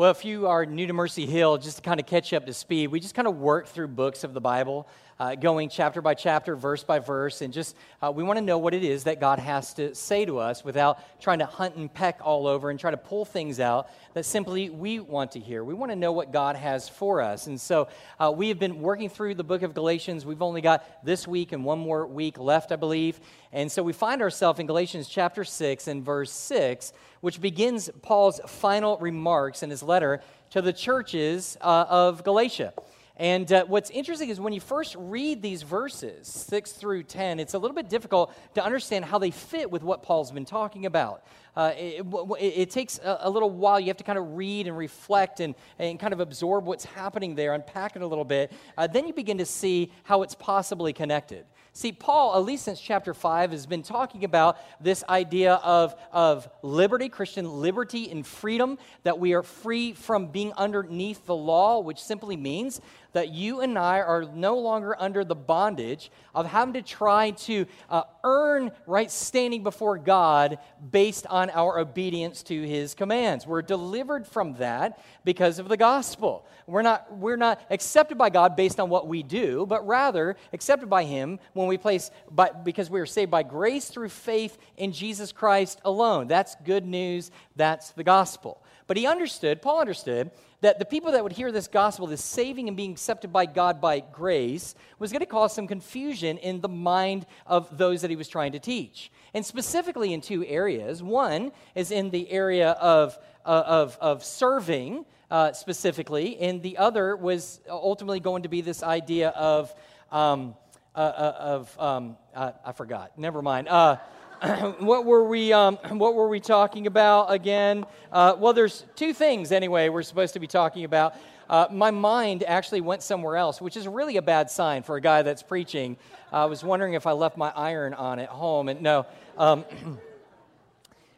Well, if you are new to Mercy Hill, just to kind of catch up to speed, we just kind of work through books of the Bible, uh, going chapter by chapter, verse by verse, and just uh, we want to know what it is that God has to say to us without trying to hunt and peck all over and try to pull things out that simply we want to hear. We want to know what God has for us. And so uh, we have been working through the book of Galatians. We've only got this week and one more week left, I believe. And so we find ourselves in Galatians chapter 6 and verse 6 which begins Paul's final remarks in his letter to the churches uh, of Galatia. And uh, what's interesting is when you first read these verses, 6 through 10, it's a little bit difficult to understand how they fit with what Paul's been talking about. Uh, it, it, it, takes a, a, little while. You have to kind of read and reflect and, and kind of absorb what's happening there, unpack it a little bit. Uh, then you begin to see how it's possibly connected. See, Paul, at least since chapter 5, has been talking about this idea of, of liberty, Christian liberty and freedom, that we are free from being underneath the law, which simply means that you and I are no longer under the bondage of having to try to uh, earn right standing before God based on our obedience to his commands. We're delivered from that because of the gospel. We're not, we're not accepted by God based on what we do, but rather accepted by him when we place, by, because we are saved by grace through faith in Jesus Christ alone. That's good news. That's the gospel. But he understood, Paul understood, that the people that would hear this gospel, this saving and being accepted by God by grace, was going to cause some confusion in the mind of those that he was trying to teach. And specifically in two areas. One is in the area of, uh, of, of serving, uh, specifically, and the other was ultimately going to be this idea of, um, uh, uh of um, uh, I forgot, never mind. Uh, what were we um, what were we talking about again uh, well there's two things anyway we're supposed to be talking about uh, my mind actually went somewhere else which is really a bad sign for a guy that's preaching i was wondering if i left my iron on at home and no um,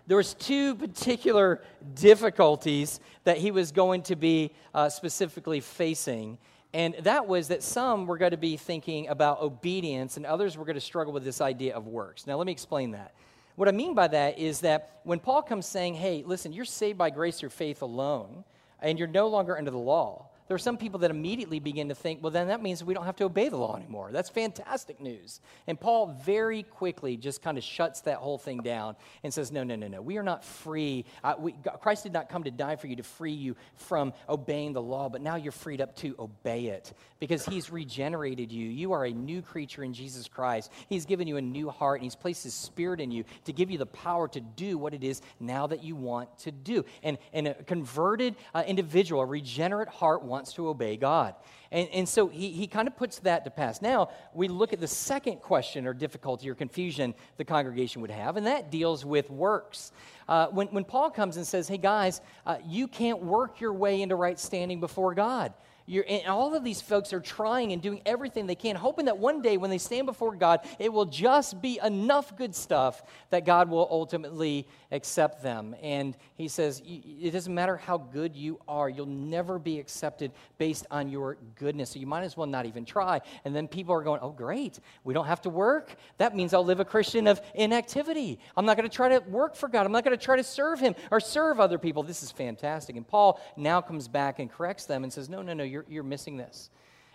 there was two particular difficulties that he was going to be uh, specifically facing and that was that some were going to be thinking about obedience and others were going to struggle with this idea of works. Now, let me explain that. What I mean by that is that when Paul comes saying, hey, listen, you're saved by grace through faith alone, and you're no longer under the law, there are some people that immediately begin to think, well, then that means we don't have to obey the law anymore. That's fantastic news. And Paul very quickly just kind of shuts that whole thing down and says, no, no, no, no. We are not free. We, Christ did not come to die for you to free you from obeying the law, but now you're freed up to obey it because he's regenerated you. You are a new creature in Jesus Christ. He's given you a new heart and he's placed his spirit in you to give you the power to do what it is now that you want to do. And, and a converted uh, individual, a regenerate heart, wants to obey God. And, and so he, he kind of puts that to pass. Now, we look at the second question or difficulty or confusion the congregation would have, and that deals with works. Uh, when, when Paul comes and says, hey guys, uh, you can't work your way into right standing before God. You're, and all of these folks are trying and doing everything they can, hoping that one day when they stand before God, it will just be enough good stuff that God will ultimately accept them. And he says, It doesn't matter how good you are, you'll never be accepted based on your goodness. So you might as well not even try. And then people are going, Oh, great, we don't have to work. That means I'll live a Christian of inactivity. I'm not going to try to work for God. I'm not going to try to serve Him or serve other people. This is fantastic. And Paul now comes back and corrects them and says, No, no, no, you're, you're missing this.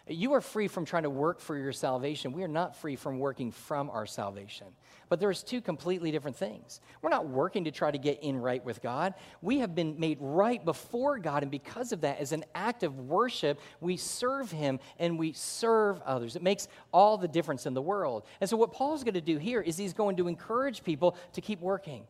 You are free from trying to work for your salvation. We are not free from working from our salvation. But there's two completely different things. We're not working to try to get in right with God. We have been made right before God, and because of that, as an act of worship, we serve Him and we serve others. It makes all the difference in the world. And so, what Paul's going to do here is he's going to encourage people to keep working.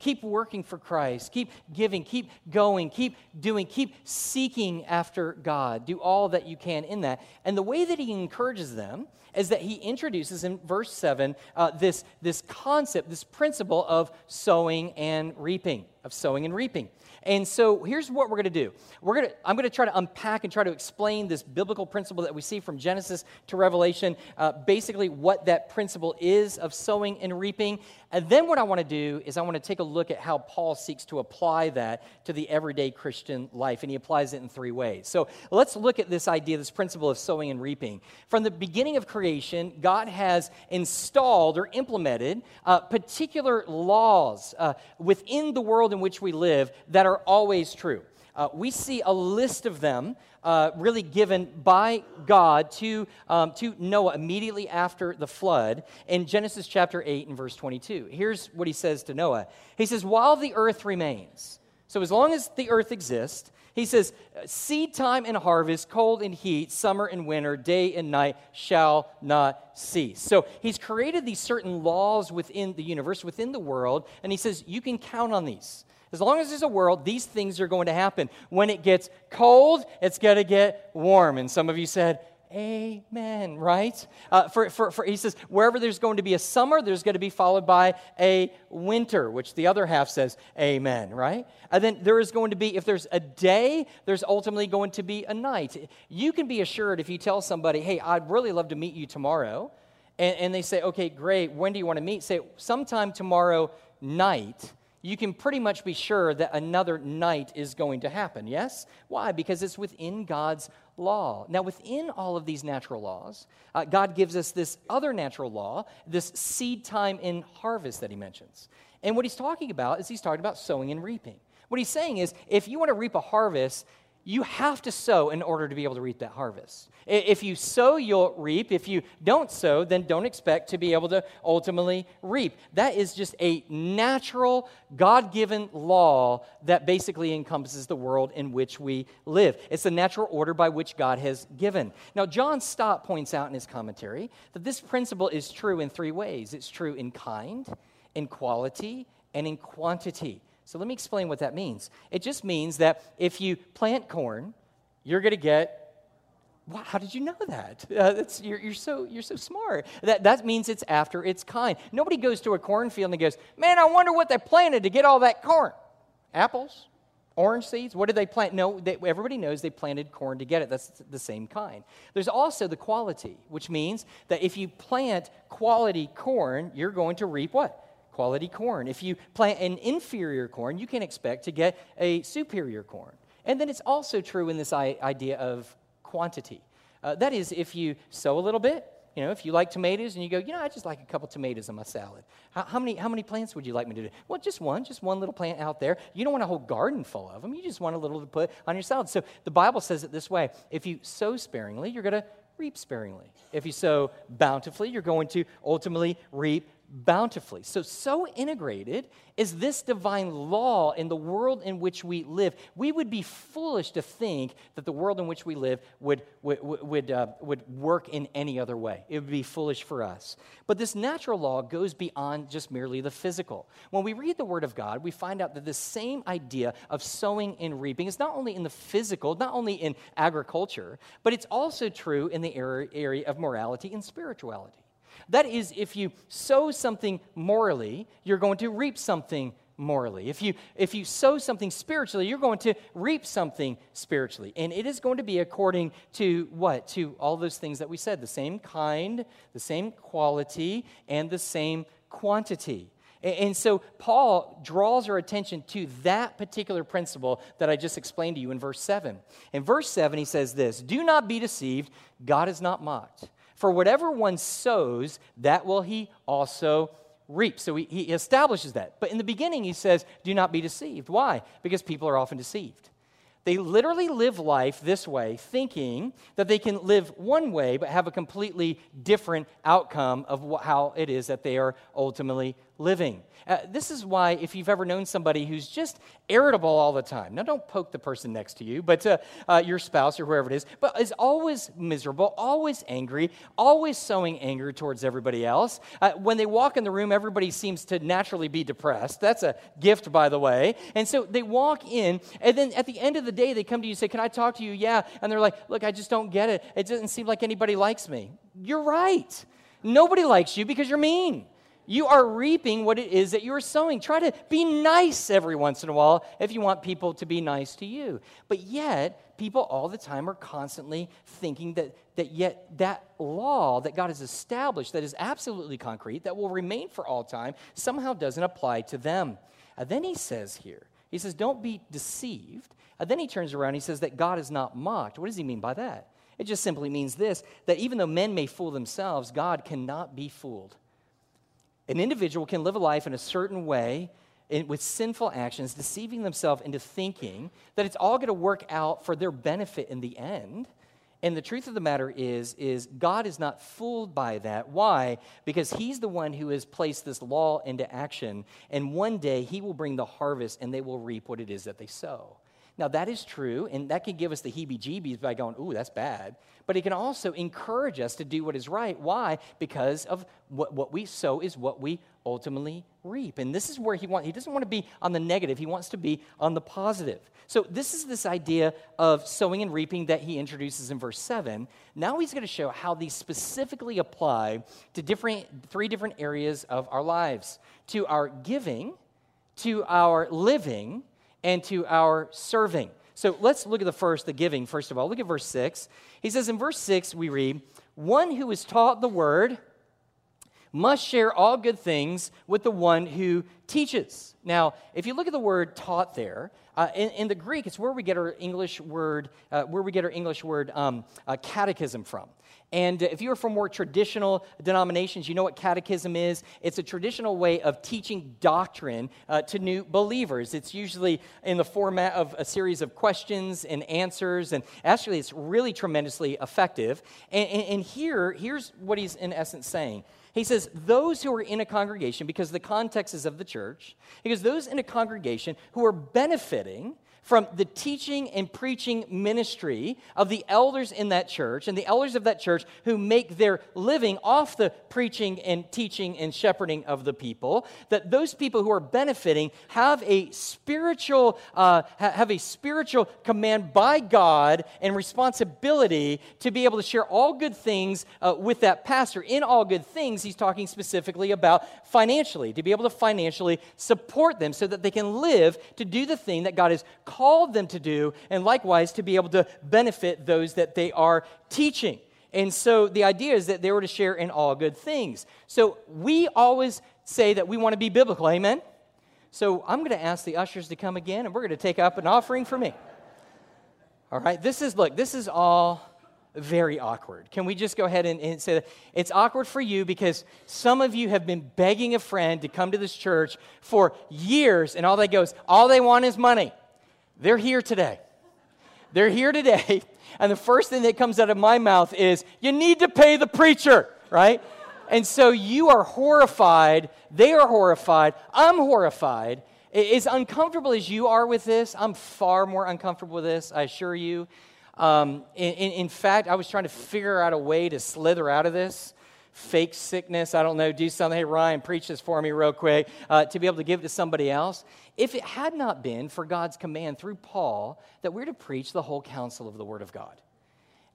Keep working for Christ. Keep giving. Keep going. Keep doing. Keep seeking after God. Do all that you can in that. And the way that he encourages them is that he introduces in verse 7 uh, this, this concept, this principle of sowing and reaping, of sowing and reaping. And so here's what we're going to do. We're going to, I'm going to try to unpack and try to explain this biblical principle that we see from Genesis to Revelation, uh, basically what that principle is of sowing and reaping. And then what I want to do is I want to take a look at how Paul seeks to apply that to the everyday Christian life. And he applies it in three ways. So let's look at this idea, this principle of sowing and reaping. From the beginning of creation, God has installed or implemented uh, particular laws uh, within the world in which we live that are always true. uh, we see a list of them uh, really given by God to, um, to Noah immediately after the flood in Genesis chapter 8 and verse 22. Here's what he says to Noah He says, While the earth remains, so as long as the earth exists, he says, Seed time and harvest, cold and heat, summer and winter, day and night shall not cease. So he's created these certain laws within the universe, within the world, and he says, You can count on these. As long as there's a world, these things are going to happen. When it gets cold, it's going to get warm. And some of you said, Amen, right? Uh, for, for, for, he says, wherever there's going to be a summer, there's going to be followed by a winter, which the other half says, Amen, right? And then there is going to be, if there's a day, there's ultimately going to be a night. You can be assured if you tell somebody, Hey, I'd really love to meet you tomorrow, and, and they say, Okay, great, when do you want to meet? Say, sometime tomorrow night you can pretty much be sure that another night is going to happen. Yes? Why? Because it's within God's law. Now, within all of these natural laws, uh, God gives us this other natural law, this seed time and harvest that he mentions. And what he's talking about is he's talking about sowing and reaping. What he's saying is if you want to reap a harvest, you have to sow in order to be able to reap that harvest. If you sow, you'll reap. If you don't sow, then don't expect to be able to ultimately reap. That is just a natural, God given law that basically encompasses the world in which we live. It's the natural order by which God has given. Now, John Stott points out in his commentary that this principle is true in three ways it's true in kind, in quality, and in quantity. So let me explain what that means. It just means that if you plant corn, you're going to get Wow, how did you know that? Uh, you're, you're, so, you're so smart. That, that means it's after its kind. Nobody goes to a cornfield and goes, Man, I wonder what they planted to get all that corn. Apples? Orange seeds? What did they plant? No, they, everybody knows they planted corn to get it. That's the same kind. There's also the quality, which means that if you plant quality corn, you're going to reap what? Quality corn. If you plant an inferior corn, you can expect to get a superior corn. And then it's also true in this idea of quantity. Uh, that is, if you sow a little bit, you know, if you like tomatoes and you go, you know, I just like a couple tomatoes in my salad. How, how, many, how many plants would you like me to do? Well, just one, just one little plant out there. You don't want a whole garden full of them. You just want a little to put on your salad. So the Bible says it this way if you sow sparingly, you're going to reap sparingly. If you sow bountifully, you're going to ultimately reap bountifully. So, so integrated is this divine law in the world in which we live. We would be foolish to think that the world in which we live would, would, would, uh, would work in any other way. It would be foolish for us. But this natural law goes beyond just merely the physical. When we read the Word of God, we find out that the same idea of sowing and reaping is not only in the physical, not only in agriculture, but it's also true in the area of morality and spirituality. That is, if you sow something morally, you're going to reap something morally. If you, if you sow something spiritually, you're going to reap something spiritually. And it is going to be according to what? To all those things that we said the same kind, the same quality, and the same quantity. And so Paul draws our attention to that particular principle that I just explained to you in verse 7. In verse 7, he says this Do not be deceived, God is not mocked. For whatever one sows, that will he also reap. So he, he establishes that. But in the beginning, he says, Do not be deceived. Why? Because people are often deceived. They literally live life this way, thinking that they can live one way but have a completely different outcome of how it is that they are ultimately living. Uh, this is why, if you've ever known somebody who's just irritable all the time, now don't poke the person next to you, but uh, uh, your spouse or whoever it is, but is always miserable, always angry, always sowing anger towards everybody else. Uh, when they walk in the room, everybody seems to naturally be depressed. That's a gift, by the way. And so they walk in, and then at the end of the day, they come to you and say, Can I talk to you? Yeah. And they're like, Look, I just don't get it. It doesn't seem like anybody likes me. You're right. Nobody likes you because you're mean. You are reaping what it is that you are sowing. Try to be nice every once in a while if you want people to be nice to you. But yet, people all the time are constantly thinking that, that yet that law that God has established, that is absolutely concrete, that will remain for all time, somehow doesn't apply to them. And then he says here, he says, Don't be deceived. And then he turns around he says that God is not mocked. What does he mean by that? It just simply means this that even though men may fool themselves, God cannot be fooled. An individual can live a life in a certain way in, with sinful actions, deceiving themselves into thinking that it's all going to work out for their benefit in the end. And the truth of the matter is, is God is not fooled by that. Why? Because He's the one who has placed this law into action. And one day He will bring the harvest and they will reap what it is that they sow. Now, that is true, and that can give us the heebie jeebies by going, ooh, that's bad. But it can also encourage us to do what is right. Why? Because of what, what we sow is what we ultimately reap. And this is where he wants, he doesn't want to be on the negative, he wants to be on the positive. So, this is this idea of sowing and reaping that he introduces in verse 7. Now, he's going to show how these specifically apply to different, three different areas of our lives to our giving, to our living, and to our serving. So let's look at the first, the giving, first of all. Look at verse 6. He says in verse 6, we read, One who is taught the word must share all good things with the one who teaches. Now, if you look at the word taught there, uh, in, in, the Greek, it's where we get our English word, uh, where we get our English word um, uh, catechism from. And if you're from more traditional denominations, you know what catechism is. It's a traditional way of teaching doctrine uh, to new believers. It's usually in the format of a series of questions and answers, and actually, it's really tremendously effective. And, and, and here, here's what he's in essence saying. He says, those who are in a congregation, because the context is of the church, because those in a congregation who are benefiting from the teaching and preaching ministry of the elders in that church and the elders of that church who make their living off the preaching and teaching and shepherding of the people that those people who are benefiting have a spiritual uh, have a spiritual command by god and responsibility to be able to share all good things uh, with that pastor. In all good things he's talking specifically about financially to be able to financially support them so that they can live to do the thing that god has called them to do, and likewise to be able to benefit those that they are teaching. And so the idea is that they were to share in all good things. So we always say that we want to be biblical. Amen? So I'm going to ask the ushers to come again, and we're going to take up an offering for me. All right, this is, look, this is all very awkward. Can we just go ahead and, and, say that? It's awkward for you because some of you have been begging a friend to come to this church for years, and all they go is, all they want is money. They're here today. They're here today. And the first thing that comes out of my mouth is, you need to pay the preacher, right? And so you are horrified. They are horrified. I'm horrified. As uncomfortable as you are with this, I'm far more uncomfortable with this, I assure you. Um, in, in, fact, I was trying to figure out a way to slither out of this fake sickness. I don't know, do something. Hey, Ryan, preach this for me real quick uh, to be able to give it to somebody else. If it had not been for God's command through Paul that we're to preach the whole counsel of the Word of God.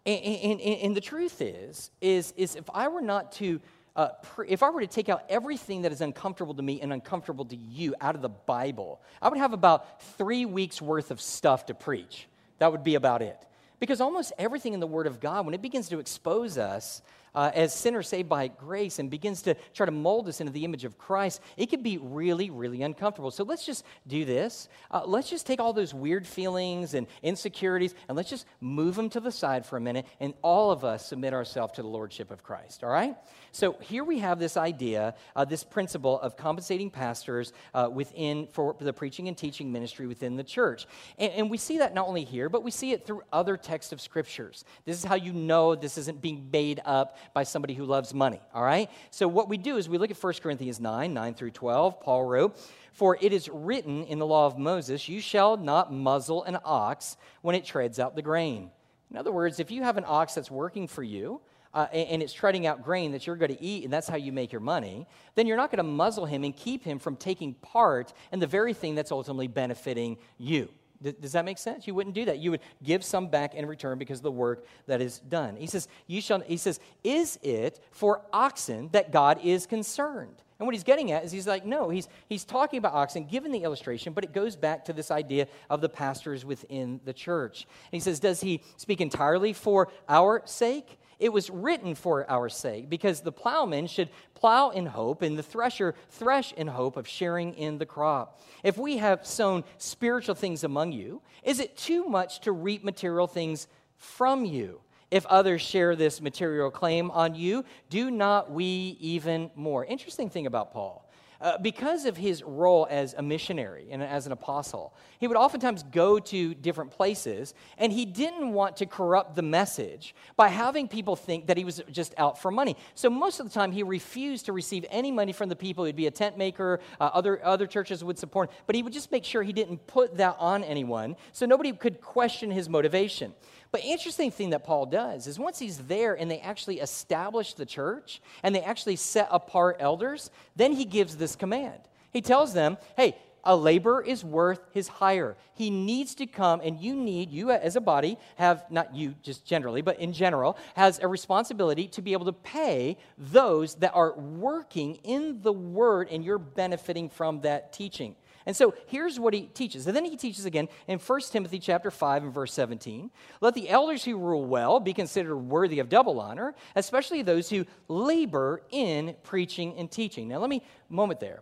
And, and, and the truth is, is, is if I were not to uh, if I were to take out everything that is uncomfortable to me and uncomfortable to you out of the Bible, I would have about three weeks worth of stuff to preach. That would be about it. Because almost everything in the Word of God, when it begins to expose us uh, as sinners saved by grace and begins to try to mold us into the image of Christ, it can be really, really uncomfortable. So let's just do this. Uh, let's just take all those weird feelings and insecurities and let's just move them to the side for a minute and all of us submit ourselves to the Lordship of Christ, all right? So here we have this idea, uh, this principle of compensating pastors uh, within for the preaching and teaching ministry within the church. And, and we see that not only here, but we see it through other texts of scriptures. This is how you know this isn't being made up by somebody who loves money, all right? So what we do is we look at 1 Corinthians 9, 9 through 12. Paul wrote, For it is written in the law of Moses, You shall not muzzle an ox when it treads out the grain. In other words, if you have an ox that's working for you, uh, and, and, it's treading out grain that you're going to eat, and that's how you make your money, then you're not going to muzzle him and keep him from taking part in the very thing that's ultimately benefiting you. Does that make sense? You wouldn't do that. You would give some back in return because of the work that is done. He says, you shall, he says, is it for oxen that God is concerned? And what he's getting at is he's like, no, he's, he's talking about oxen, given the illustration, but it goes back to this idea of the pastors within the church. And he says, does he speak entirely for our sake? It was written for our sake because the plowman should plow in hope and the thresher thresh in hope of sharing in the crop. If we have sown spiritual things among you, is it too much to reap material things from you? If others share this material claim on you, do not we even more? Interesting thing about Paul. Uh, because of his role as a missionary and as an apostle, he would oftentimes go to different places, and he didn't want to corrupt the message by having people think that he was just out for money. So most of the time, he refused to receive any money from the people. He'd be a tent maker, uh, other, other churches would support, him, but he would just make sure he didn't put that on anyone so nobody could question his motivation. But interesting thing that Paul does is once he's there and they actually establish the church and they actually set apart elders, then he gives this command. He tells them, hey, a laborer is worth his hire. He needs to come, and you need, you as a body, have, not you just generally, but in general, has a responsibility to be able to pay those that are working in the word and you're benefiting from that teaching. And so here's what he teaches. And then he teaches again in 1 Timothy chapter 5 and verse 17. Let the elders who rule well be considered worthy of double honor, especially those who labor in preaching and teaching. Now let me moment there.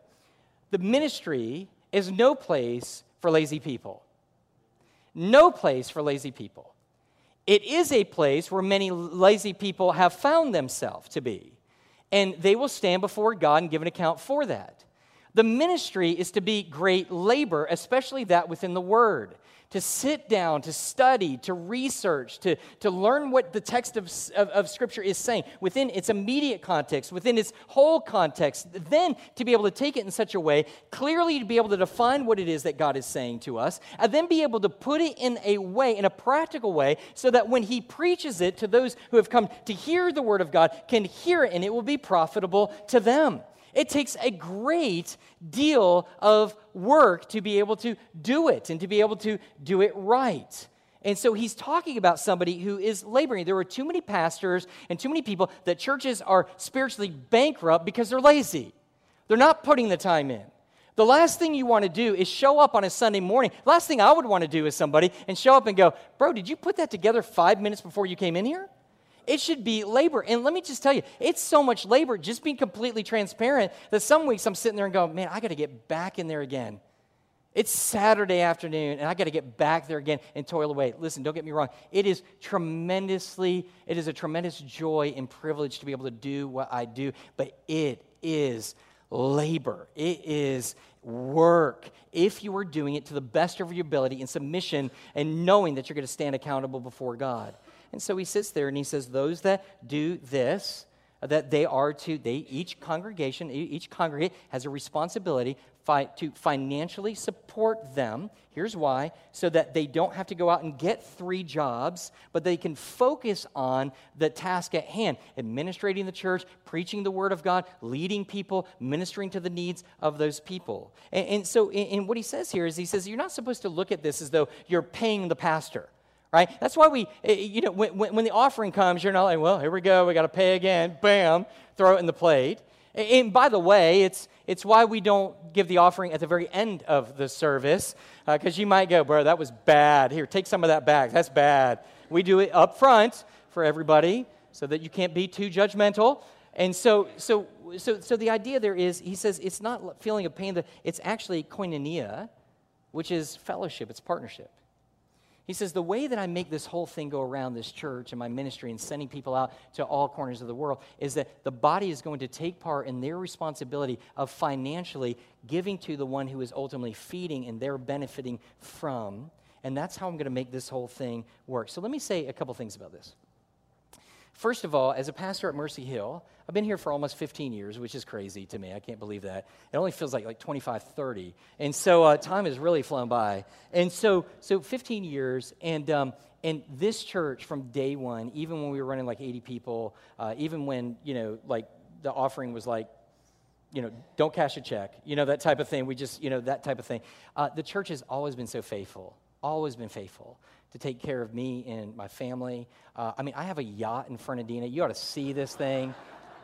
The ministry is no place for lazy people. No place for lazy people. It is a place where many lazy people have found themselves to be. And they will stand before God and give an account for that. The ministry is to be great labor, especially that within the Word. To sit down, to study, to research, to, to learn what the text of, of, of, Scripture is saying within its immediate context, within its whole context. Then to be able to take it in such a way, clearly to be able to define what it is that God is saying to us, and then be able to put it in a way, in a practical way, so that when He preaches it to those who have come to hear the Word of God, can hear it and it will be profitable to them. It takes a great deal of work to be able to do it and to be able to do it right. And so he's talking about somebody who is laboring. There are too many pastors and too many people that churches are spiritually bankrupt because they're lazy. They're not putting the time in. The last thing you want to do is show up on a Sunday morning. Last thing I would want to do is somebody and show up and go, Bro, did you put that together five minutes before you came in here? It should be labor. And let me just tell you, it's so much labor, just being completely transparent, that some weeks I'm sitting there and go, man, I got to get back in there again. It's Saturday afternoon, and I got to get back there again and toil away. Listen, don't get me wrong. It is tremendously, it is a tremendous joy and privilege to be able to do what I do, but it is labor. It is work if you are doing it to the best of your ability in submission and knowing that you're going to stand accountable before God. And so he sits there and he says, Those that do this, that they are to, they, each congregation, each congregate has a responsibility fi- to financially support them. Here's why so that they don't have to go out and get three jobs, but they can focus on the task at hand administrating the church, preaching the word of God, leading people, ministering to the needs of those people. And, and so, and what he says here is he says, You're not supposed to look at this as though you're paying the pastor right? That's why we, eh, you know, when, when the offering comes, you're not like, well, here we go, we got to pay again, bam, throw it in the plate. And by the way, it's, it's why we don't give the offering at the very end of the service, because uh, you might go, bro, that was bad. Here, take some of that back. That's bad. We do it up front for everybody so that you can't be too judgmental. And so, so, so, so the idea there is, he says, it's not feeling of pain, it's actually koinonia, which is fellowship, it's partnership. He says, The way that I make this whole thing go around this church and my ministry and sending people out to all corners of the world is that the body is going to take part in their responsibility of financially giving to the one who is ultimately feeding and they're benefiting from. And that's how I'm going to make this whole thing work. So let me say a couple things about this. First of all, as a pastor at Mercy Hill, I've been here for almost 15 years, which is crazy to me. I can't believe that. It only feels like like 25, 30. And so uh, time has really flown by. And so, so 15 years, and, um, and this church from day one, even when we were running like 80 people, uh, even when, you know, like the offering was like, you know, don't cash a check, you know, that type of thing. We just, you know, that type of thing. Uh, the church has always been so faithful, always been faithful to take care of me and my family. Uh, I mean, I have a yacht in Fernandina. You ought to see this thing.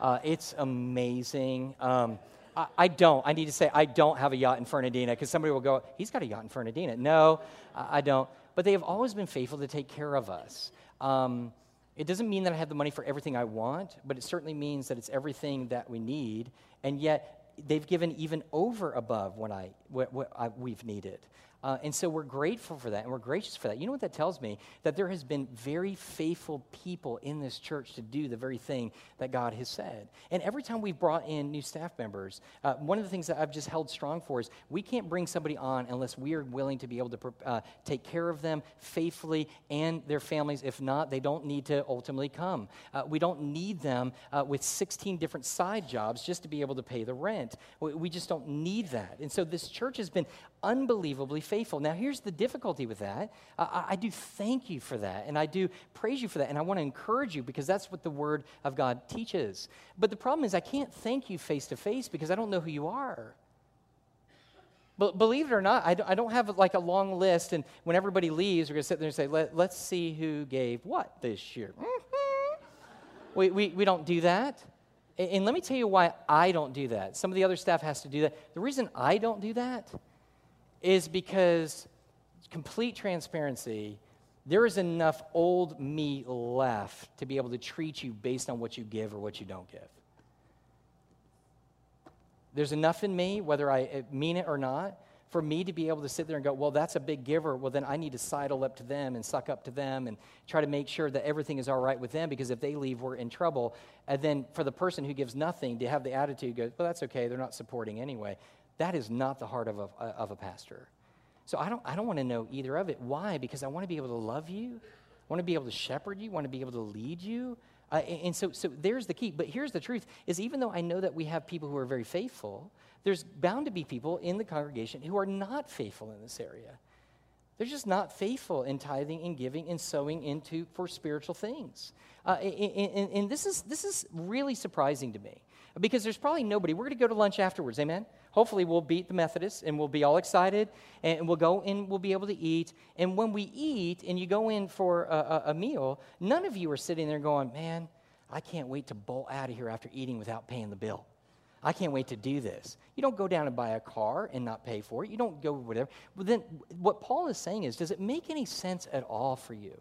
Uh, it's amazing. Um, I, I, don't. I need to say I don't have a yacht in Fernandina because somebody will go, he's got a yacht in Fernandina. No, I don't. But they have always been faithful to take care of us. Um, it doesn't mean that I have the money for everything I want, but it certainly means that it's everything that we need. And yet, they've given even over above what, I, what, what I, we've needed. Uh, and so we're grateful for that and we're gracious for that. You know what that tells me? That there has been very faithful people in this church to do the very thing that God has said. And every time we've brought in new staff members, uh, one of the things that I've just held strong for is we can't bring somebody on unless we are willing to be able to uh, take care of them faithfully and their families. If not, they don't need to ultimately come. Uh, we don't need them uh, with 16 different side jobs just to be able to pay the rent. We, we just don't need that. And so this church has been unbelievably faithful. Now, here's the difficulty with that. I, I, do thank you for that, and I do praise you for that, and I want to encourage you because that's what the Word of God teaches. But the problem is, I can't thank you face to face because I don't know who you are. But believe it or not, I don't, I don't have like a long list, and when everybody leaves, we're going to sit there and say, Let, us see who gave what this year. Mm-hmm. we, we, we don't do that. And let me tell you why I don't do that. Some of the other staff has to do that. The reason I don't do that is because complete transparency, there is enough old me left to be able to treat you based on what you give or what you don't give. There's enough in me, whether I uh, mean it or not, for me to be able to sit there and go, well, that's a big giver. Well, then I need to sidle up to them and suck up to them and try to make sure that everything is all right with them because if they leave, we're in trouble. And then for the person who gives nothing to have the attitude go, well, that's okay, they're not supporting anyway. That is not the heart of a, of a pastor. So I don't, I don't want to know either of it. Why? Because I want to be able to love you, I want to be able to shepherd you, I want to be able to lead you. Uh, and, and so, so there's the key. But here's the truth is even though I know that we have people who are very faithful, there's bound to be people in the congregation who are not faithful in this area. They're just not faithful in tithing and giving and sowing into for spiritual things. Uh, and, and, and this, is, this is really surprising to me because there's probably nobody. We're going to go to lunch afterwards, amen? Hopefully, we'll beat the Methodists and we'll be all excited and we'll go and we'll be able to eat. And when we eat and you go in for a, a, a meal, none of you are sitting there going, man, I can't wait to bolt out of here after eating without paying the bill. I can't wait to do this. You don't go down and buy a car and not pay for it. You don't go whatever. But then what Paul is saying is, does it make any sense at all for you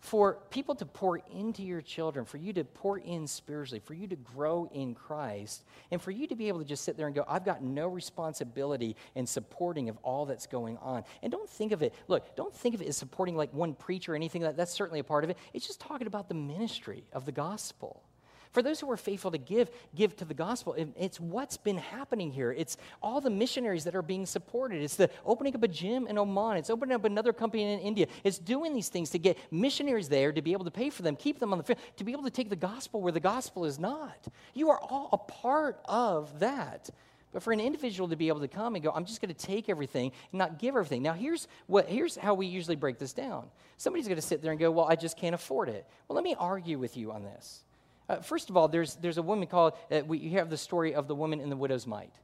for people to pour into your children, for you to pour in spiritually, for you to grow in Christ, and for you to be able to just sit there and go, I've got no responsibility in supporting of all that's going on. And don't think of it, look, don't think of it as supporting like one preacher or anything that. That's certainly a part of it. It's just talking about the ministry of the gospel. For those who are faithful to give, give to the gospel. It's what's been happening here. It's all the missionaries that are being supported. It's the opening up a gym in Oman. It's opening up another company in India. It's doing these things to get missionaries there to be able to pay for them, keep them on the field, to be able to take the gospel where the gospel is not. You are all a part of that. But for an individual to be able to come and go, I'm just going to take everything and not give everything. Now, here's, what, here's how we usually break this down. Somebody's going to sit there and go, Well, I just can't afford it. Well, let me argue with you on this. Uh, first of all, there's, there's a woman called, uh, we have the story of the woman in the widow's mite.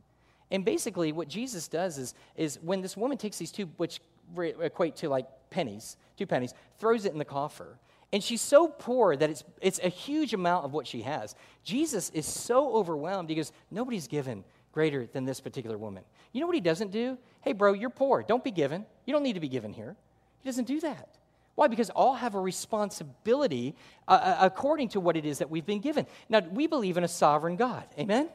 And basically, what Jesus does is, is when this woman takes these two, which equate to like pennies, two pennies, throws it in the coffer. And she's so poor that it's, it's a huge amount of what she has. Jesus is so overwhelmed. He goes, Nobody's given greater than this particular woman. You know what he doesn't do? Hey, bro, you're poor. Don't be given. You don't need to be given here. He doesn't do that. Why? Because all have a responsibility uh, uh, according to what it is that we've been given. Now, we believe in a sovereign God. Amen?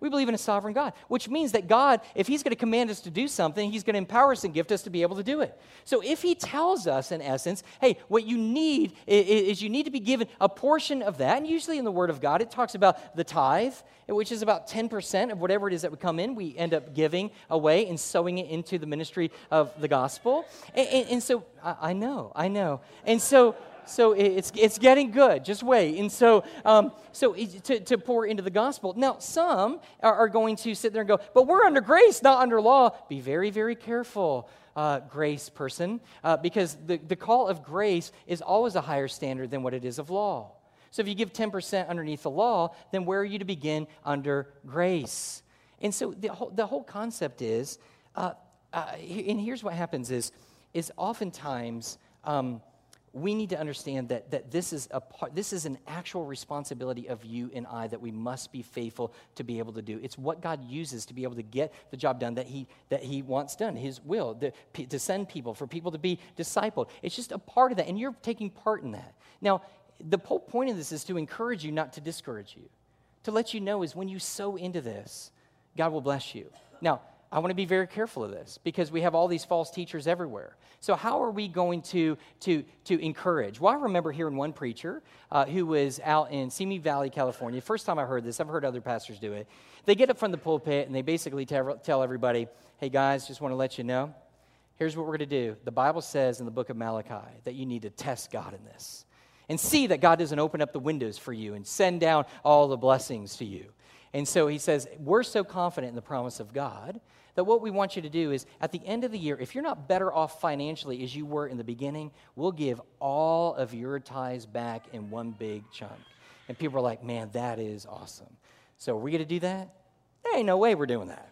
We believe in a sovereign God, which means that God, if He's going to command us to do something, He's going to empower us and gift us to be able to do it. So if He tells us, in essence, hey, what you need is you need to be given a portion of that, and usually in the Word of God, it talks about the tithe, which is about 10% of whatever it is that would come in, we end up giving away and sowing it into the ministry of the gospel. And, and, and so I, I know, I know. And so, so it's, it's getting good. Just wait. And so, um, so to, to pour into the gospel. Now, some are, going to sit there and go, but we're under grace, not under law. Be very, very careful, uh, grace person, uh, because the, the call of grace is always a higher standard than what it is of law. So if you give 10% underneath the law, then where are you to begin under grace? And so the whole, the whole concept is, uh, uh and here's what happens is, is oftentimes, um, we need to understand that, that this, is a part, this is an actual responsibility of you and I that we must be faithful to be able to do. It's what God uses to be able to get the job done that He, that he wants done, His will, the, to send people, for people to be discipled. It's just a part of that, and you're taking part in that. Now, the whole point of this is to encourage you, not to discourage you. To let you know is when you sow into this, God will bless you. Now, I want to be very careful of this because we have all these false teachers everywhere. So, how are we going to, to, to encourage? Well, I remember hearing one preacher uh, who was out in Simi Valley, California. First time I heard this, I've heard other pastors do it. They get up from the pulpit and they basically tell, tell everybody, hey guys, just want to let you know, here's what we're going to do. The Bible says in the book of Malachi that you need to test God in this and see that God doesn't open up the windows for you and send down all the blessings to you. And so he says, We're so confident in the promise of God that what we want you to do is at the end of the year, if you're not better off financially as you were in the beginning, we'll give all of your tithes back in one big chunk. And people are like, Man, that is awesome. So are we going to do that? There ain't no way we're doing that.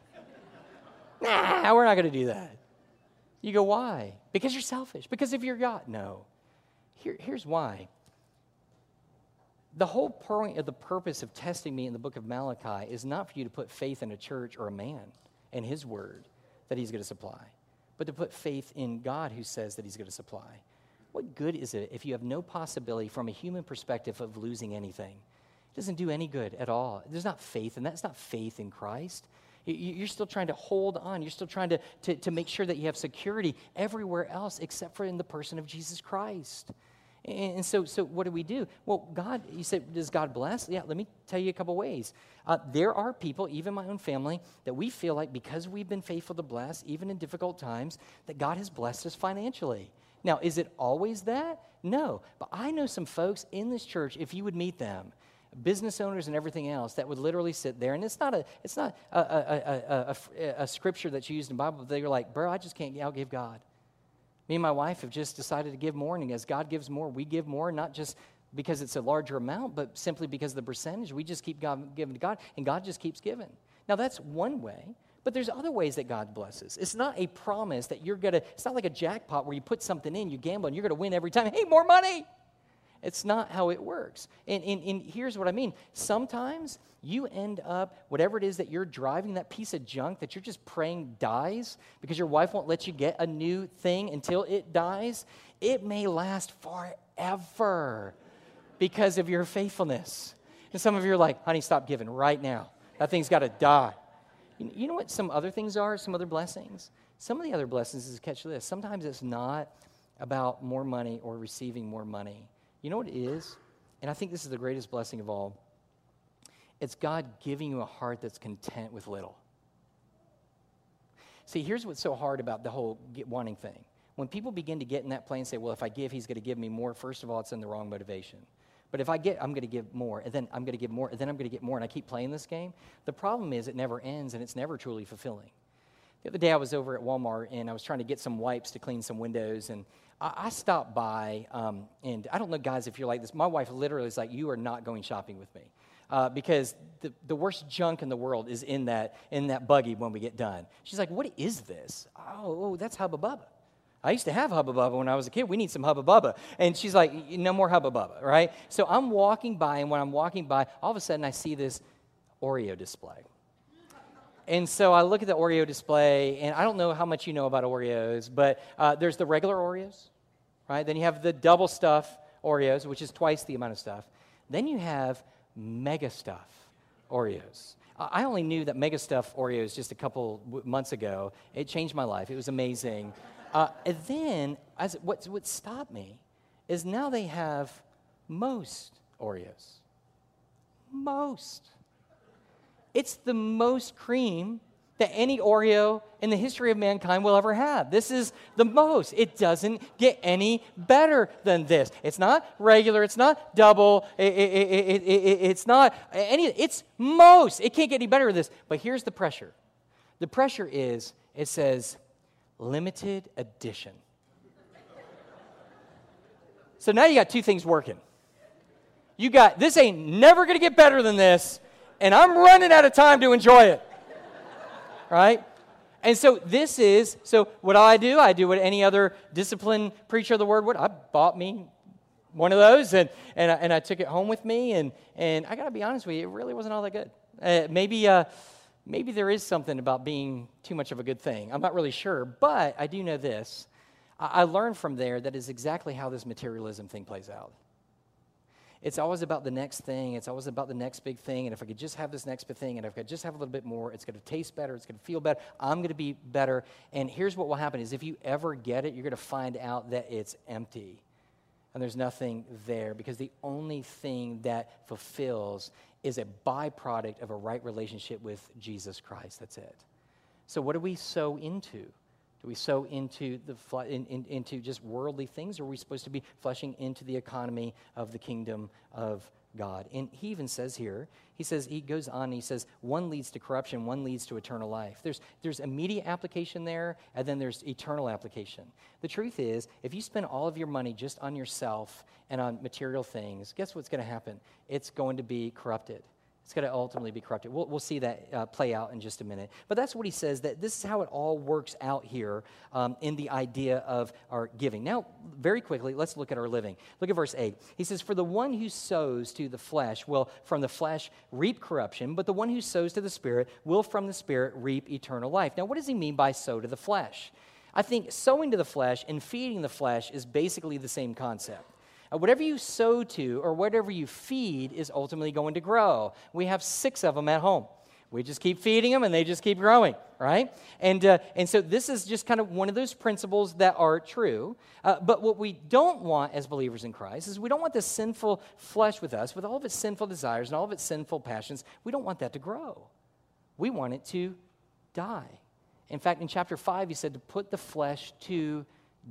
nah, we're not going to do that. You go, Why? Because you're selfish. Because of your God. No. Here, here's why the whole point of the purpose of testing me in the book of Malachi is not for you to put faith in a church or a man and his word that he's going to supply, but to put faith in God who says that he's going to supply. What good is it if you have no possibility from a human perspective of losing anything? It doesn't do any good at all. There's not faith, and that's not faith in Christ. You're still trying to hold on. You're still trying to, to, to make sure that you have security everywhere else except for in the person of Jesus Christ. And so, so what do we do? Well, God, you said, does God bless? Yeah, let me tell you a couple ways. Uh, there are people, even my own family, that we feel like because we've been faithful to bless, even in difficult times, that God has blessed us financially. Now, is it always that? No. But I know some folks in this church, if you would meet them, business owners and everything else that would literally sit there and it's not a it's not a, a, a, a scripture that's used in the bible they're like bro i just can't outgive god me and my wife have just decided to give more, and as God gives more, we give more, not just because it's a larger amount, but simply because the percentage, we just keep God, giving to God, and God just keeps giving. Now, that's one way, but there's other ways that God blesses. It's not a promise that you're going to, it's not like a jackpot where you put something in, you gamble, and you're going to win every time. Hey, more money! It's not how it works. And, and, and, here's what I mean sometimes you end up, whatever it is that you're driving, that piece of junk that you're just praying dies because your wife won't let you get a new thing until it dies, it may last forever because of your faithfulness. And some of you are like, honey, stop giving right now. That thing's got to die. You know what some other things are, some other blessings? Some of the other blessings is catch this. Sometimes it's not about more money or receiving more money. You know what it is? And I think this is the greatest blessing of all. It's God giving you a heart that's content with little. See, here's what's so hard about the whole wanting thing. When people begin to get in that plane and say, well, if I give, he's going to give me more, first of all, it's in the wrong motivation. But if I get, I'm going to give more, and then I'm going to give more, and then I'm going to get more, and I keep playing this game, the problem is it never ends and it's never truly fulfilling. The other day I was over at Walmart and I was trying to get some wipes to clean some windows, and I, I stopped by, um, and I don't know, guys, if you're like this. My wife literally is like, You are not going shopping with me. Uh, because the, the worst junk in the world is in that, in that buggy when we get done. She's like, What is this? Oh, oh that's Hubba Bubba. I used to have Hubba Bubba when I was a kid. We need some Hubba Bubba. And she's like, No more Hubba Bubba, right? So I'm walking by, and when I'm walking by, all of a sudden I see this Oreo display. And so I look at the Oreo display, and I don't know how much you know about Oreos, but uh, there's the regular Oreos, right? Then you have the double stuff Oreos, which is twice the amount of stuff. Then you have mega stuff Oreos. I only knew that mega stuff Oreos just a couple months ago. It changed my life. It was amazing. Uh, and then, as what, what stopped me is now they have most Oreos. Most. It's the most cream that any Oreo in the history of mankind will ever have. This is the most. It doesn't get any better than this. It's not regular, it's not double, it, it, it, it's not any, it's most. It can't get any better than this. But here's the pressure the pressure is it says limited edition. So now you got two things working. You got this ain't never gonna get better than this and I'm running out of time to enjoy it. right? And so this is, so what I do, I do what any other disciplined preacher of the word would. I bought me one of those and, and, I, and I took it home with me. And, and I got to be honest with you, it really wasn't all that good. Uh, maybe, uh, maybe there is something about being too much of a good thing. I'm not really sure. But I do know this. I, I learned from there that is exactly how this materialism thing plays out It's always about the next thing. It's always about the next big thing. And if I could just have this next big thing, and if I could just have a little bit more, it's going to taste better. It's going to feel better. I'm going to be better. And here's what will happen is if you ever get it, you're going to find out that it's empty. And there's nothing there because the only thing that fulfills is a byproduct of a right relationship with Jesus Christ. That's it. So, what do we sow into? Do we sow into, the, in, in, into just worldly things, or are we supposed to be fleshing into the economy of the kingdom of God? And he even says here, he says, he goes on and he says, one leads to corruption, one leads to eternal life. There's, there's immediate application there, and then there's eternal application. The truth is, if you spend all of your money just on yourself and on material things, guess what's going to happen? It's going to be corrupted. It's going to ultimately be corrupted. We'll, we'll see that uh, play out in just a minute. But that's what he says, that this is how it all works out here um, in the idea of our giving. Now, very quickly, let's look at our living. Look at verse 8. He says, For the one who sows to the flesh will from the flesh reap corruption, but the one who sows to the Spirit will from the Spirit reap eternal life. Now, what does he mean by sow to the flesh? I think sowing to the flesh and feeding the flesh is basically the same concept. Uh, whatever you sow to or whatever you feed is ultimately going to grow. We have six of them at home. We just keep feeding them and they just keep growing, right? And, uh, and so this is just kind of one of those principles that are true. Uh, but what we don't want as believers in Christ is we don't want the sinful flesh with us, with all of its sinful desires and all of its sinful passions. We don't want that to grow. We want it to die. In fact, in chapter 5, he said to put the flesh to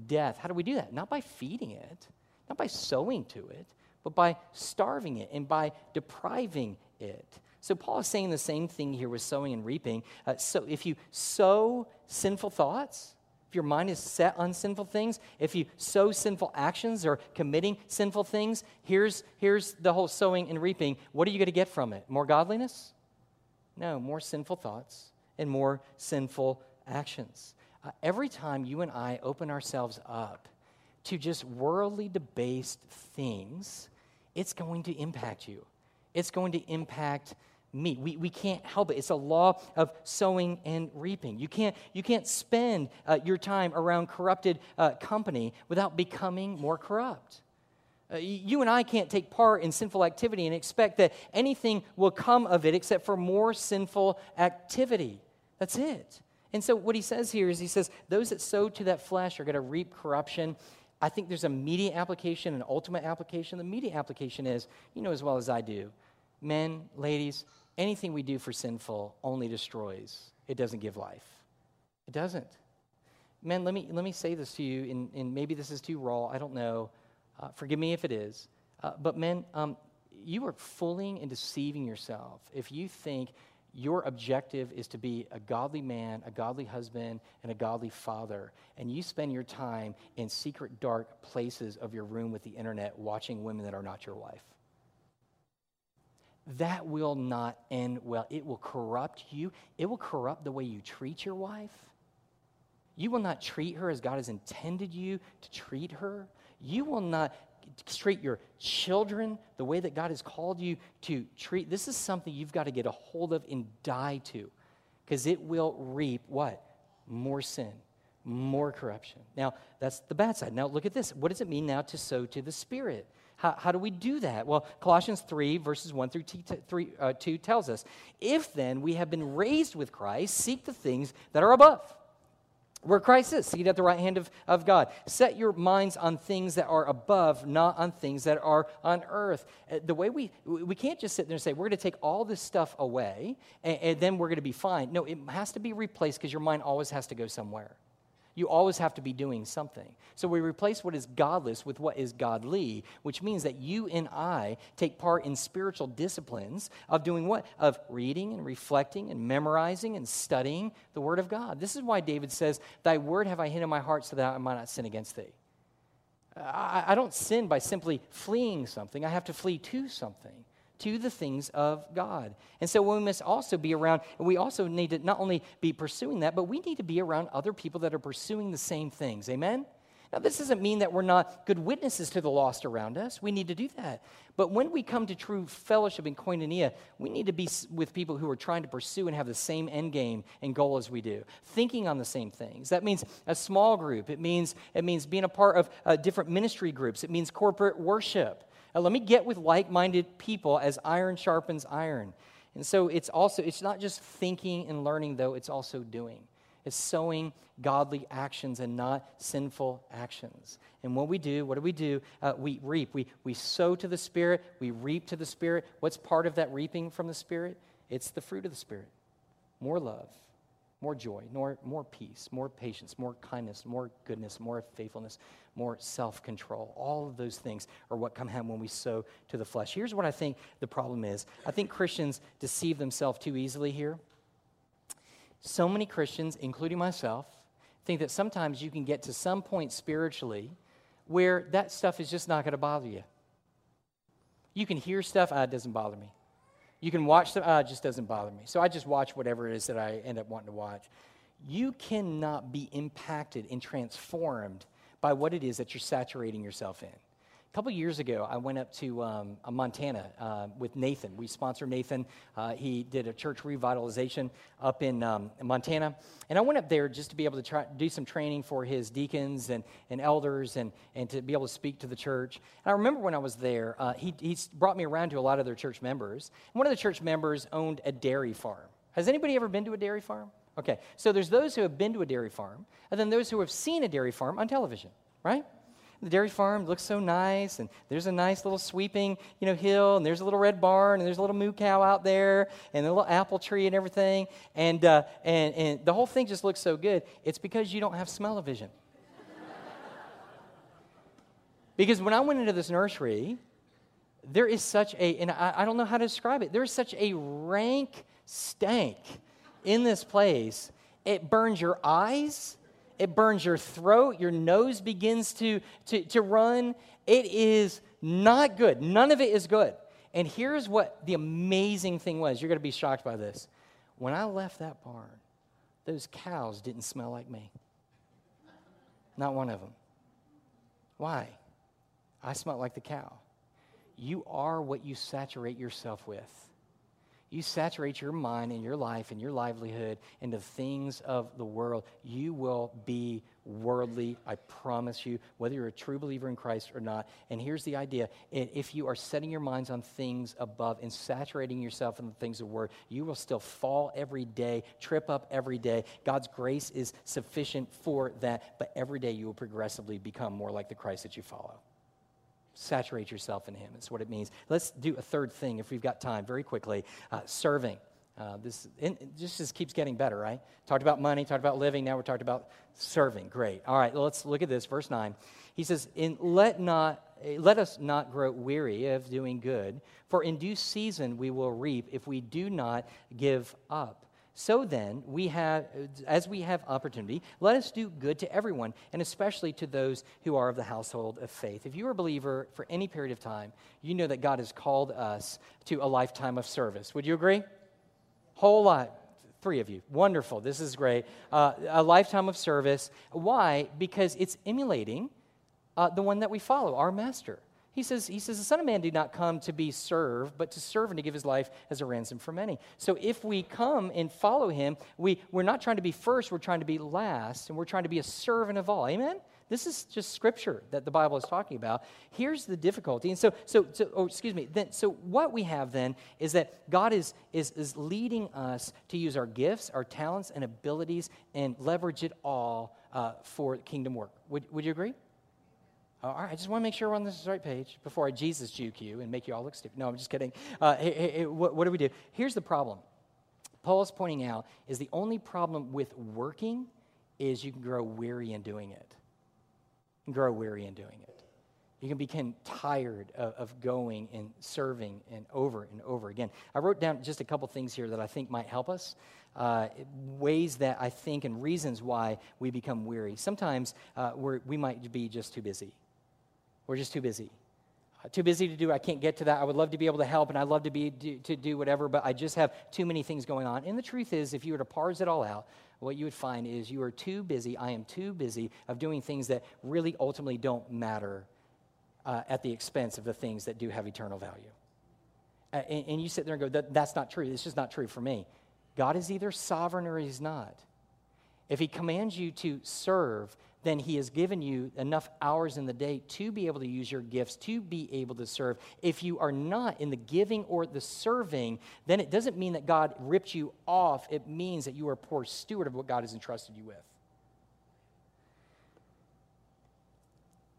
death. How do we do that? Not by feeding it, not by sowing to it, but by starving it and by depriving it. So Paul is saying the same thing here with sowing and reaping. Uh, so if you sow sinful thoughts, if your mind is set on sinful things, if you sow sinful actions or committing sinful things, here's, here's the whole sowing and reaping. What are you going to get from it? More godliness? No, more sinful thoughts and more sinful actions. Uh, every time you and I open ourselves up to just worldly debased things, it's going to impact you. It's going to impact me. We, we can't help it. It's a law of sowing and reaping. You can't, you can't spend uh, your time around corrupted uh, company without becoming more corrupt. Uh, you and I can't take part in sinful activity and expect that anything will come of it except for more sinful activity. That's it. And so, what he says here is he says, Those that sow to that flesh are going to reap corruption. I think there's a media application, an ultimate application. The media application is, you know as well as I do, men, ladies, anything we do for sinful only destroys. It doesn't give life. It doesn't. Men, let me, let me say this to you, and, and maybe this is too raw. I don't know. Uh, forgive me if it is. Uh, but men, um, you are fooling and deceiving yourself if you think your objective is to be a godly man, a godly husband, and a godly father, and you spend your time in secret, dark places of your room with the internet watching women that are not your wife. That will not end well. It will corrupt you, it will corrupt the way you treat your wife. You will not treat her as God has intended you to treat her. You will not treat your children the way that God has called you to treat. This is something you've got to get a hold of and die to because it will reap what? More sin, more corruption. Now, that's the bad side. Now, look at this. What does it mean now to sow to the Spirit? How, how do we do that? Well, Colossians 3, verses 1 through t- t- 3, uh, 2 tells us If then we have been raised with Christ, seek the things that are above where Christ is, seated at the right hand of, of God. Set your minds on things that are above, not on things that are on earth. Uh, the way we, we can't just sit there and say, we're going to take all this stuff away and, and then we're going to be fine. No, it has to be replaced because your mind always has to go somewhere you always have to be doing something. So we replace what is godless with what is godly, which means that you and I take part in spiritual disciplines of doing what? Of reading and reflecting and memorizing and studying the Word of God. This is why David says, Thy Word have I hid in my heart so that I might not sin against thee. I, I don't sin by simply fleeing something, I have to flee to something to the things of God. And so we must also be around, we also need to not only be pursuing that, but we need to be around other people that are pursuing the same things. Amen? Now, this doesn't mean that we're not good witnesses to the lost around us. We need to do that. But when we come to true fellowship in koinonia, we need to be with people who are trying to pursue and have the same end game and goal as we do, thinking on the same things. That means a small group. It means, it means being a part of uh, different ministry groups. It means corporate worship. Let me get with like minded people as iron sharpens iron. And so it's also, it's not just thinking and learning, though, it's also doing. It's sowing godly actions and not sinful actions. And what we do, what do we do? Uh, we reap. We, we sow to the Spirit, we reap to the Spirit. What's part of that reaping from the Spirit? It's the fruit of the Spirit more love, more joy, more, more peace, more patience, more kindness, more goodness, more faithfulness, more self control. All of those things are what come out when we sow to the flesh. Here's what I think the problem is I think Christians deceive themselves too easily here. So many Christians, including myself, think that sometimes you can get to some point spiritually where that stuff is just not going to bother you. You can hear stuff, ah, it doesn't bother me. You can watch them, ah, it just doesn't bother me. So I just watch whatever it is that I end up wanting to watch. You cannot be impacted and transformed by what it is that you're saturating yourself in couple years ago, I went up to um, Montana uh, with Nathan. We sponsored Nathan. Uh, he did a church revitalization up in um, Montana. And I went up there just to be able to try, do some training for his deacons and, and elders and, and to be able to speak to the church. And I remember when I was there, uh, he, he brought me around to a lot of their church members. And one of the church members owned a dairy farm. Has anybody ever been to a dairy farm? Okay, so there's those who have been to a dairy farm, and then those who have seen a dairy farm on television, right? The dairy farm looks so nice, and there's a nice little sweeping, you know, hill, and there's a little red barn, and there's a little moo cow out there, and a little apple tree and everything, and, uh, and, and the whole thing just looks so good. It's because you don't have smell-o-vision. because when I went into this nursery, there is such a, and I, I don't know how to describe it, there is such a rank stank in this place. It burns your eyes it burns your throat, your nose begins to, to, to run. It is not good. None of it is good. And here's what the amazing thing was. You're going to be shocked by this. When I left that barn, those cows didn't smell like me. Not one of them. Why? I smelled like the cow. You are what you saturate yourself with you saturate your mind and your life and your livelihood into things of the world, you will be worldly, I promise you, whether you're a true believer in Christ or not. And here's the idea if you are setting your minds on things above and saturating yourself in the things of the Word, you will still fall every day, trip up every day. God's grace is sufficient for that, but every day you will progressively become more like the Christ that you follow saturate yourself in Him. That's what it means. Let's do a third thing if we've got time, very quickly uh, serving. Uh, this in, just, just keeps getting better, right? Talked about money, talked about living, now we're talking about serving. Great. All right, let's look at this. Verse 9. He says, in, let, not, let us not grow weary of doing good, for in due season we will reap if we do not give up. So then, we have, as we have opportunity, let us do good to everyone, and especially to those who are of the household of faith. If you're a believer for any period of time, you know that God has called us to a lifetime of service. Would you agree? Whole lot. Three of you. Wonderful. This is great. Uh, a lifetime of service. Why? Because it's emulating uh, the one that we follow, our master. He says, he says, the Son of Man did not come to be served, but to serve and to give his life as a ransom for many. So if we come and follow him, we, we're not trying to be first, we're trying to be last, and we're trying to be a servant of all. Amen? This is just scripture that the Bible is talking about. Here's the difficulty. And so, so, so oh, excuse me. Then, so what we have then is that God is, is, is leading us to use our gifts, our talents, and abilities and leverage it all uh, for kingdom work. Would, would you agree? All right, I just want to make sure we're on the right page before I Jesus juke you and make you all look stupid. No, I'm just kidding. Uh, hey, hey, what, what do we do? Here's the problem. Paul is pointing out is the only problem with working is you can grow weary in doing it. You can grow weary in doing it. You can become tired of, of, going and serving and over and over again. I wrote down just a couple things here that I think might help us. Uh, ways that I think and reasons why we become weary. Sometimes uh, we might be just too busy. We're just too busy. Uh, too busy to do. I can't get to that. I would love to be able to help, and I'd love to be do, to do whatever, but I just have too many things going on. And the truth is, if you were to parse it all out, what you would find is you are too busy. I am too busy of doing things that really ultimately don't matter uh, at the expense of the things that do have eternal value. Uh, and, and, you sit there and go, that, "That's not true. It's just not true for me." God is either sovereign or He's not. If He commands you to serve, then He has given you enough hours in the day to be able to use your gifts, to be able to serve. If you are not in the giving or the serving, then it doesn't mean that God ripped you off. It means that you are a poor steward of what God has entrusted you with.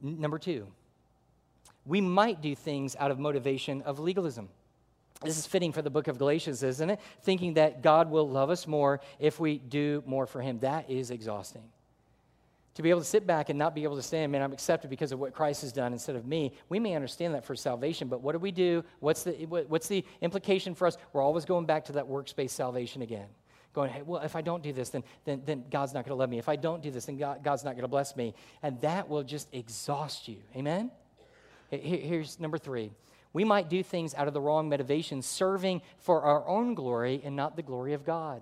Number two, we might do things out of motivation of legalism. This is fitting for the book of Galatians, isn't it? Thinking that God will love us more if we do more for Him. That is exhausting. To be able to sit back and not be able to stand, man, I'm accepted because of what Christ has done instead of me. We may understand that for salvation, but what do we do? What's the, what's the implication for us? We're always going back to that works-based salvation again. Going, hey, well, if I don't do this, then, then, then God's not going to love me. If I don't do this, then God, God's not going to bless me. And that will just exhaust you. Amen? Here's number three we might do things out of the wrong motivation, serving for our own glory and not the glory of God.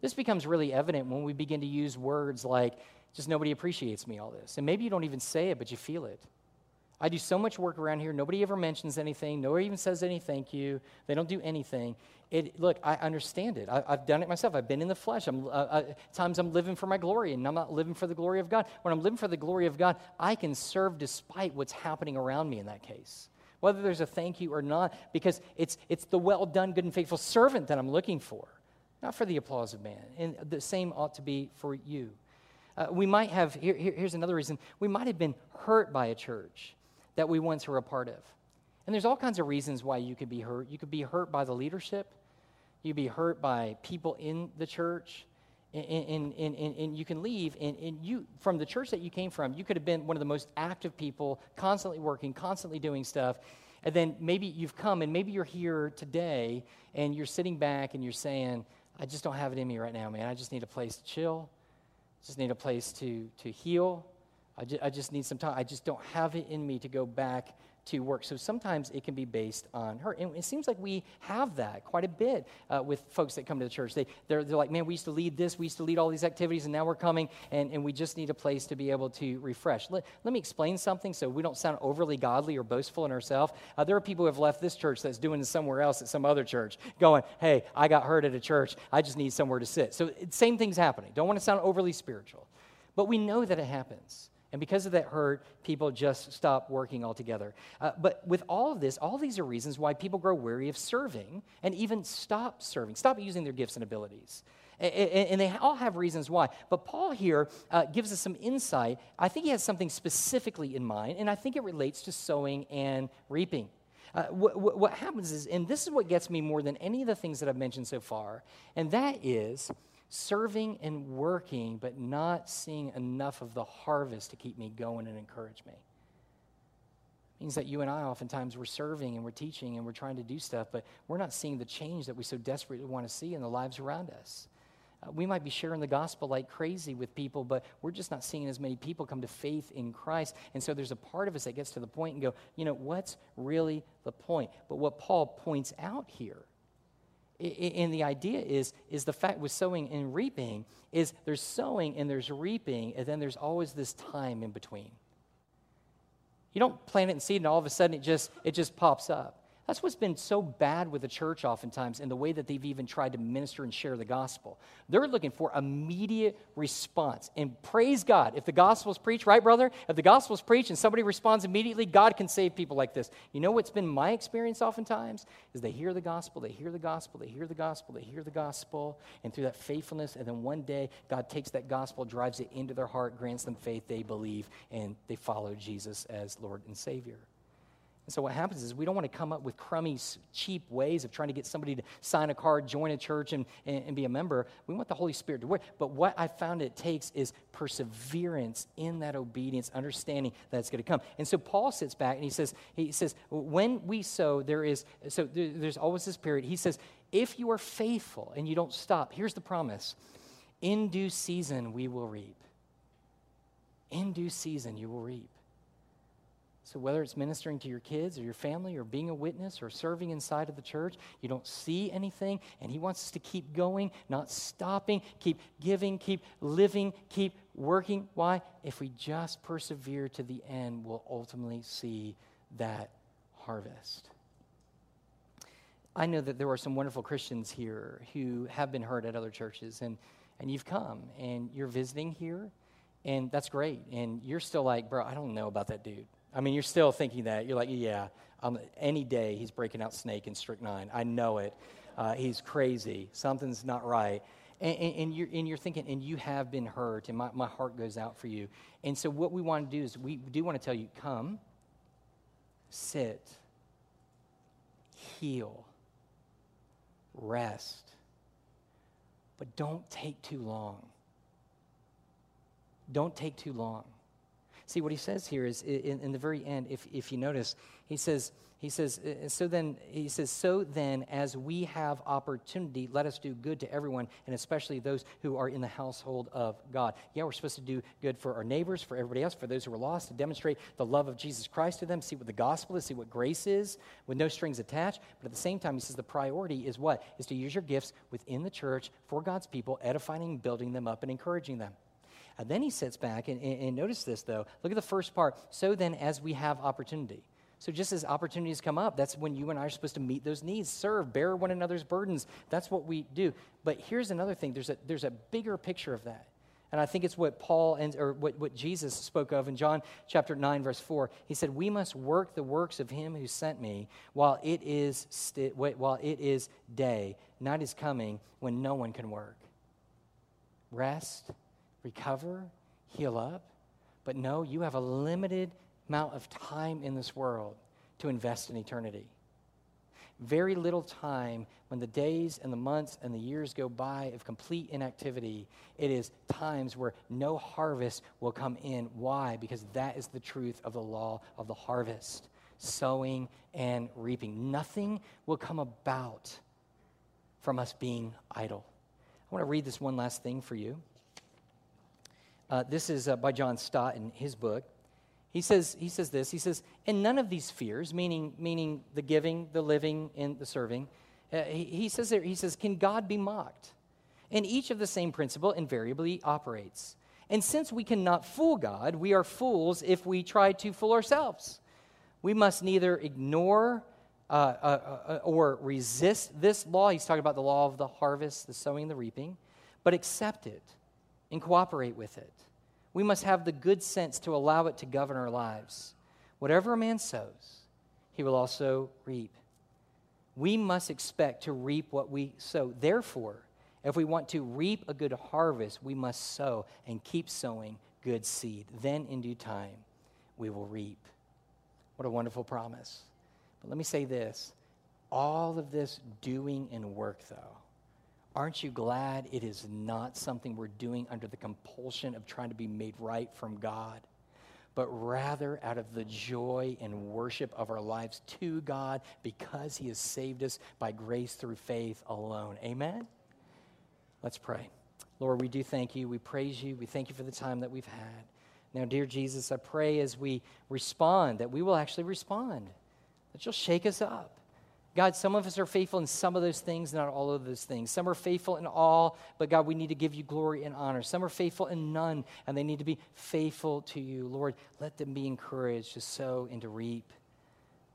This becomes really evident when we begin to use words like, just nobody appreciates me, all this. And maybe you don't even say it, but you feel it. I do so much work around here. Nobody ever mentions anything. Nobody even says any thank you. They don't do anything. It, look, I understand it. I, have done it myself. I've been in the flesh. I'm, uh, uh, times I'm living for my glory, and I'm not living for the glory of God. When I'm living for the glory of God, I can serve despite what's happening around me in that case whether there's a thank you or not, because it's, it's the well done, good and faithful servant that I'm looking for, not for the applause of man. And the same ought to be for you. Uh, we might have, here, here, here's another reason, we might have been hurt by a church that we once were a part of. And there's all kinds of reasons why you could be hurt. You could be hurt by the leadership, you'd be hurt by people in the church. And, and, and, and, you can leave and, and you from the church that you came from you could have been one of the most active people constantly working constantly doing stuff and then maybe you've come and maybe you're here today and you're sitting back and you're saying i just don't have it in me right now man i just need a place to chill just need a place to to heal. I, ju- I just need some time. I just don't have it in me to go back to work. So sometimes it can be based on her. And it seems like we have that quite a bit uh, with folks that come to the church. They, they're, they're like, man, we used to lead this, we used to lead all these activities, and now we're coming, and, and we just need a place to be able to refresh. Let, let me explain something so we don't sound overly godly or boastful in ourselves. Uh, there are people who have left this church that's doing somewhere else at some other church, going, hey, I got hurt at a church. I just need somewhere to sit. So same thing's happening. Don't want to sound overly spiritual. But we know that it happens. And because of that hurt, people just stop working altogether. Uh, but with all of this, all these are reasons why people grow weary of serving and even stop serving, stop using their gifts and abilities. And, and they all have reasons why. But Paul here uh, gives us some insight. I think he has something specifically in mind, and I think it relates to sowing and reaping. Uh, what, what happens is, and this is what gets me more than any of the things that I've mentioned so far, and that is serving and working, but not seeing enough of the harvest to keep me going and encourage me. It means that you and I oftentimes we're serving and we're teaching and we're trying to do stuff, but we're not seeing the change that we so desperately want to see in the lives around us. Uh, we might be sharing the gospel like crazy with people, but we're just not seeing as many people come to faith in Christ. And so there's a part of us that gets to the point and go, you know, what's really the point? But what Paul points out here and the idea is, is the fact with sowing and reaping is there's sowing and there's reaping, and then there's always this time in between. You don't plant it and seed, and all of a sudden it just, it just pops up. That's what's been so bad with the church oftentimes in the way that they've even tried to minister and share the gospel. They're looking for immediate response. And praise God, if the gospel's preached, right, brother? If the gospel's preached and somebody responds immediately, God can save people like this. You know what's been my experience oftentimes? Is they hear the gospel, they hear the gospel, they hear the gospel, they hear the gospel, and through that faithfulness, and then one day God takes that gospel, drives it into their heart, grants them faith, they believe, and they follow Jesus as Lord and Savior. And so what happens is we don't want to come up with crummy, cheap ways of trying to get somebody to sign a card, join a church, and, and, and, be a member. We want the Holy Spirit to work. But what I found it takes is perseverance in that obedience, understanding that it's going to come. And so Paul sits back and he says, he says, when we sow, there is, so there, there's always this period. He says, if you are faithful and you don't stop, here's the promise. In due season, we will reap. In due season, you will reap. So, whether it's ministering to your kids or your family or being a witness or serving inside of the church, you don't see anything, and He wants us to keep going, not stopping, keep giving, keep living, keep working. Why? If we just persevere to the end, we'll ultimately see that harvest. I know that there are some wonderful Christians here who have been hurt at other churches, and, and you've come and you're visiting here and that's great. And you're still like, bro, I don't know about that dude. I mean, you're still thinking that. You're like, yeah, um, any day he's breaking out snake and strychnine. I know it. Uh, he's crazy. Something's not right. And, and, and, you're, and you're thinking, and you have been hurt, and my, my heart goes out for you. And so, what we want to do is, we do want to tell you come, sit, heal, rest, but don't take too long. Don't take too long. See, what he says here is in, in the very end, if, if you notice, he says, he says, uh, so then, he says, so then, as we have opportunity, let us do good to everyone, and especially those who are in the household of God. Yeah, we're supposed to do good for our neighbors, for everybody else, for those who are lost, to demonstrate the love of Jesus Christ to them, see what the gospel is, see what grace is, with no strings attached. But at the same time, he says the priority is what? Is to use your gifts within the church for God's people, edifying, building them up, and encouraging them. And then he sits back, and, and, and notice this, though. Look at the first part. So then, as we have opportunity. So, just as opportunities come up, that's when you and I are supposed to meet those needs, serve, bear one another's burdens. That's what we do. But here's another thing there's a, there's a bigger picture of that. And I think it's what Paul and, or what, what Jesus spoke of in John chapter 9, verse 4. He said, We must work the works of him who sent me while it is, while it is day. Night is coming when no one can work. Rest recover, heal up. But no, you have a limited amount of time in this world to invest in eternity. Very little time when the days and the months and the years go by of complete inactivity. It is times where no harvest will come in. Why? Because that is the truth of the law of the harvest sowing and reaping. Nothing will come about from us being idle. I want to read this one last thing for you. Uh, this is uh, by John Stott in his book. He says, he says this. He says, and none of these fears, meaning, meaning the giving, the living, and the serving, uh, he, he, says there, he says, can God be mocked? And each of the same principle invariably operates. And since we cannot fool God, we are fools if we try to fool ourselves. We must neither ignore uh, uh, uh or resist this law. He's talking about the law of the harvest, the sowing, the reaping, but accept it and cooperate with it. We must have the good sense to allow it to govern our lives. Whatever a man sows, he will also reap. We must expect to reap what we sow. Therefore, if we want to reap a good harvest, we must sow and keep sowing good seed. Then, in due time, we will reap. What a wonderful promise. But let me say this all of this doing and work, though, Aren't you glad it is not something we're doing under the compulsion of trying to be made right from God, but rather out of the joy and worship of our lives to God because He has saved us by grace through faith alone? Amen? Let's pray. Lord, we do thank you. We praise you. We thank you for the time that we've had. Now, dear Jesus, I pray as we respond that we will actually respond, that you'll shake us up God, some of us are faithful in some of those things, not all of those things. Some are faithful in all, but God, we need to give you glory and honor. Some are faithful in none, and they need to be faithful to you. Lord, let them be encouraged to sow and to reap.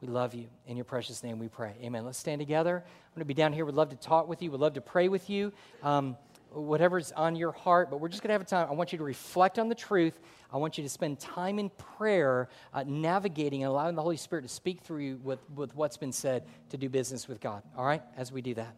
We love you. In your precious name we pray. Amen. Let's stand together. I'm going to be down here. We'd love to talk with you. We'd love to pray with you. Um, whatever's on your heart, but we're just going to have a time. I want you to reflect on the truth. I want you to spend time in prayer, uh, navigating and allowing the Holy Spirit to speak through you with, with what's been said to do business with God. All right? As we do that.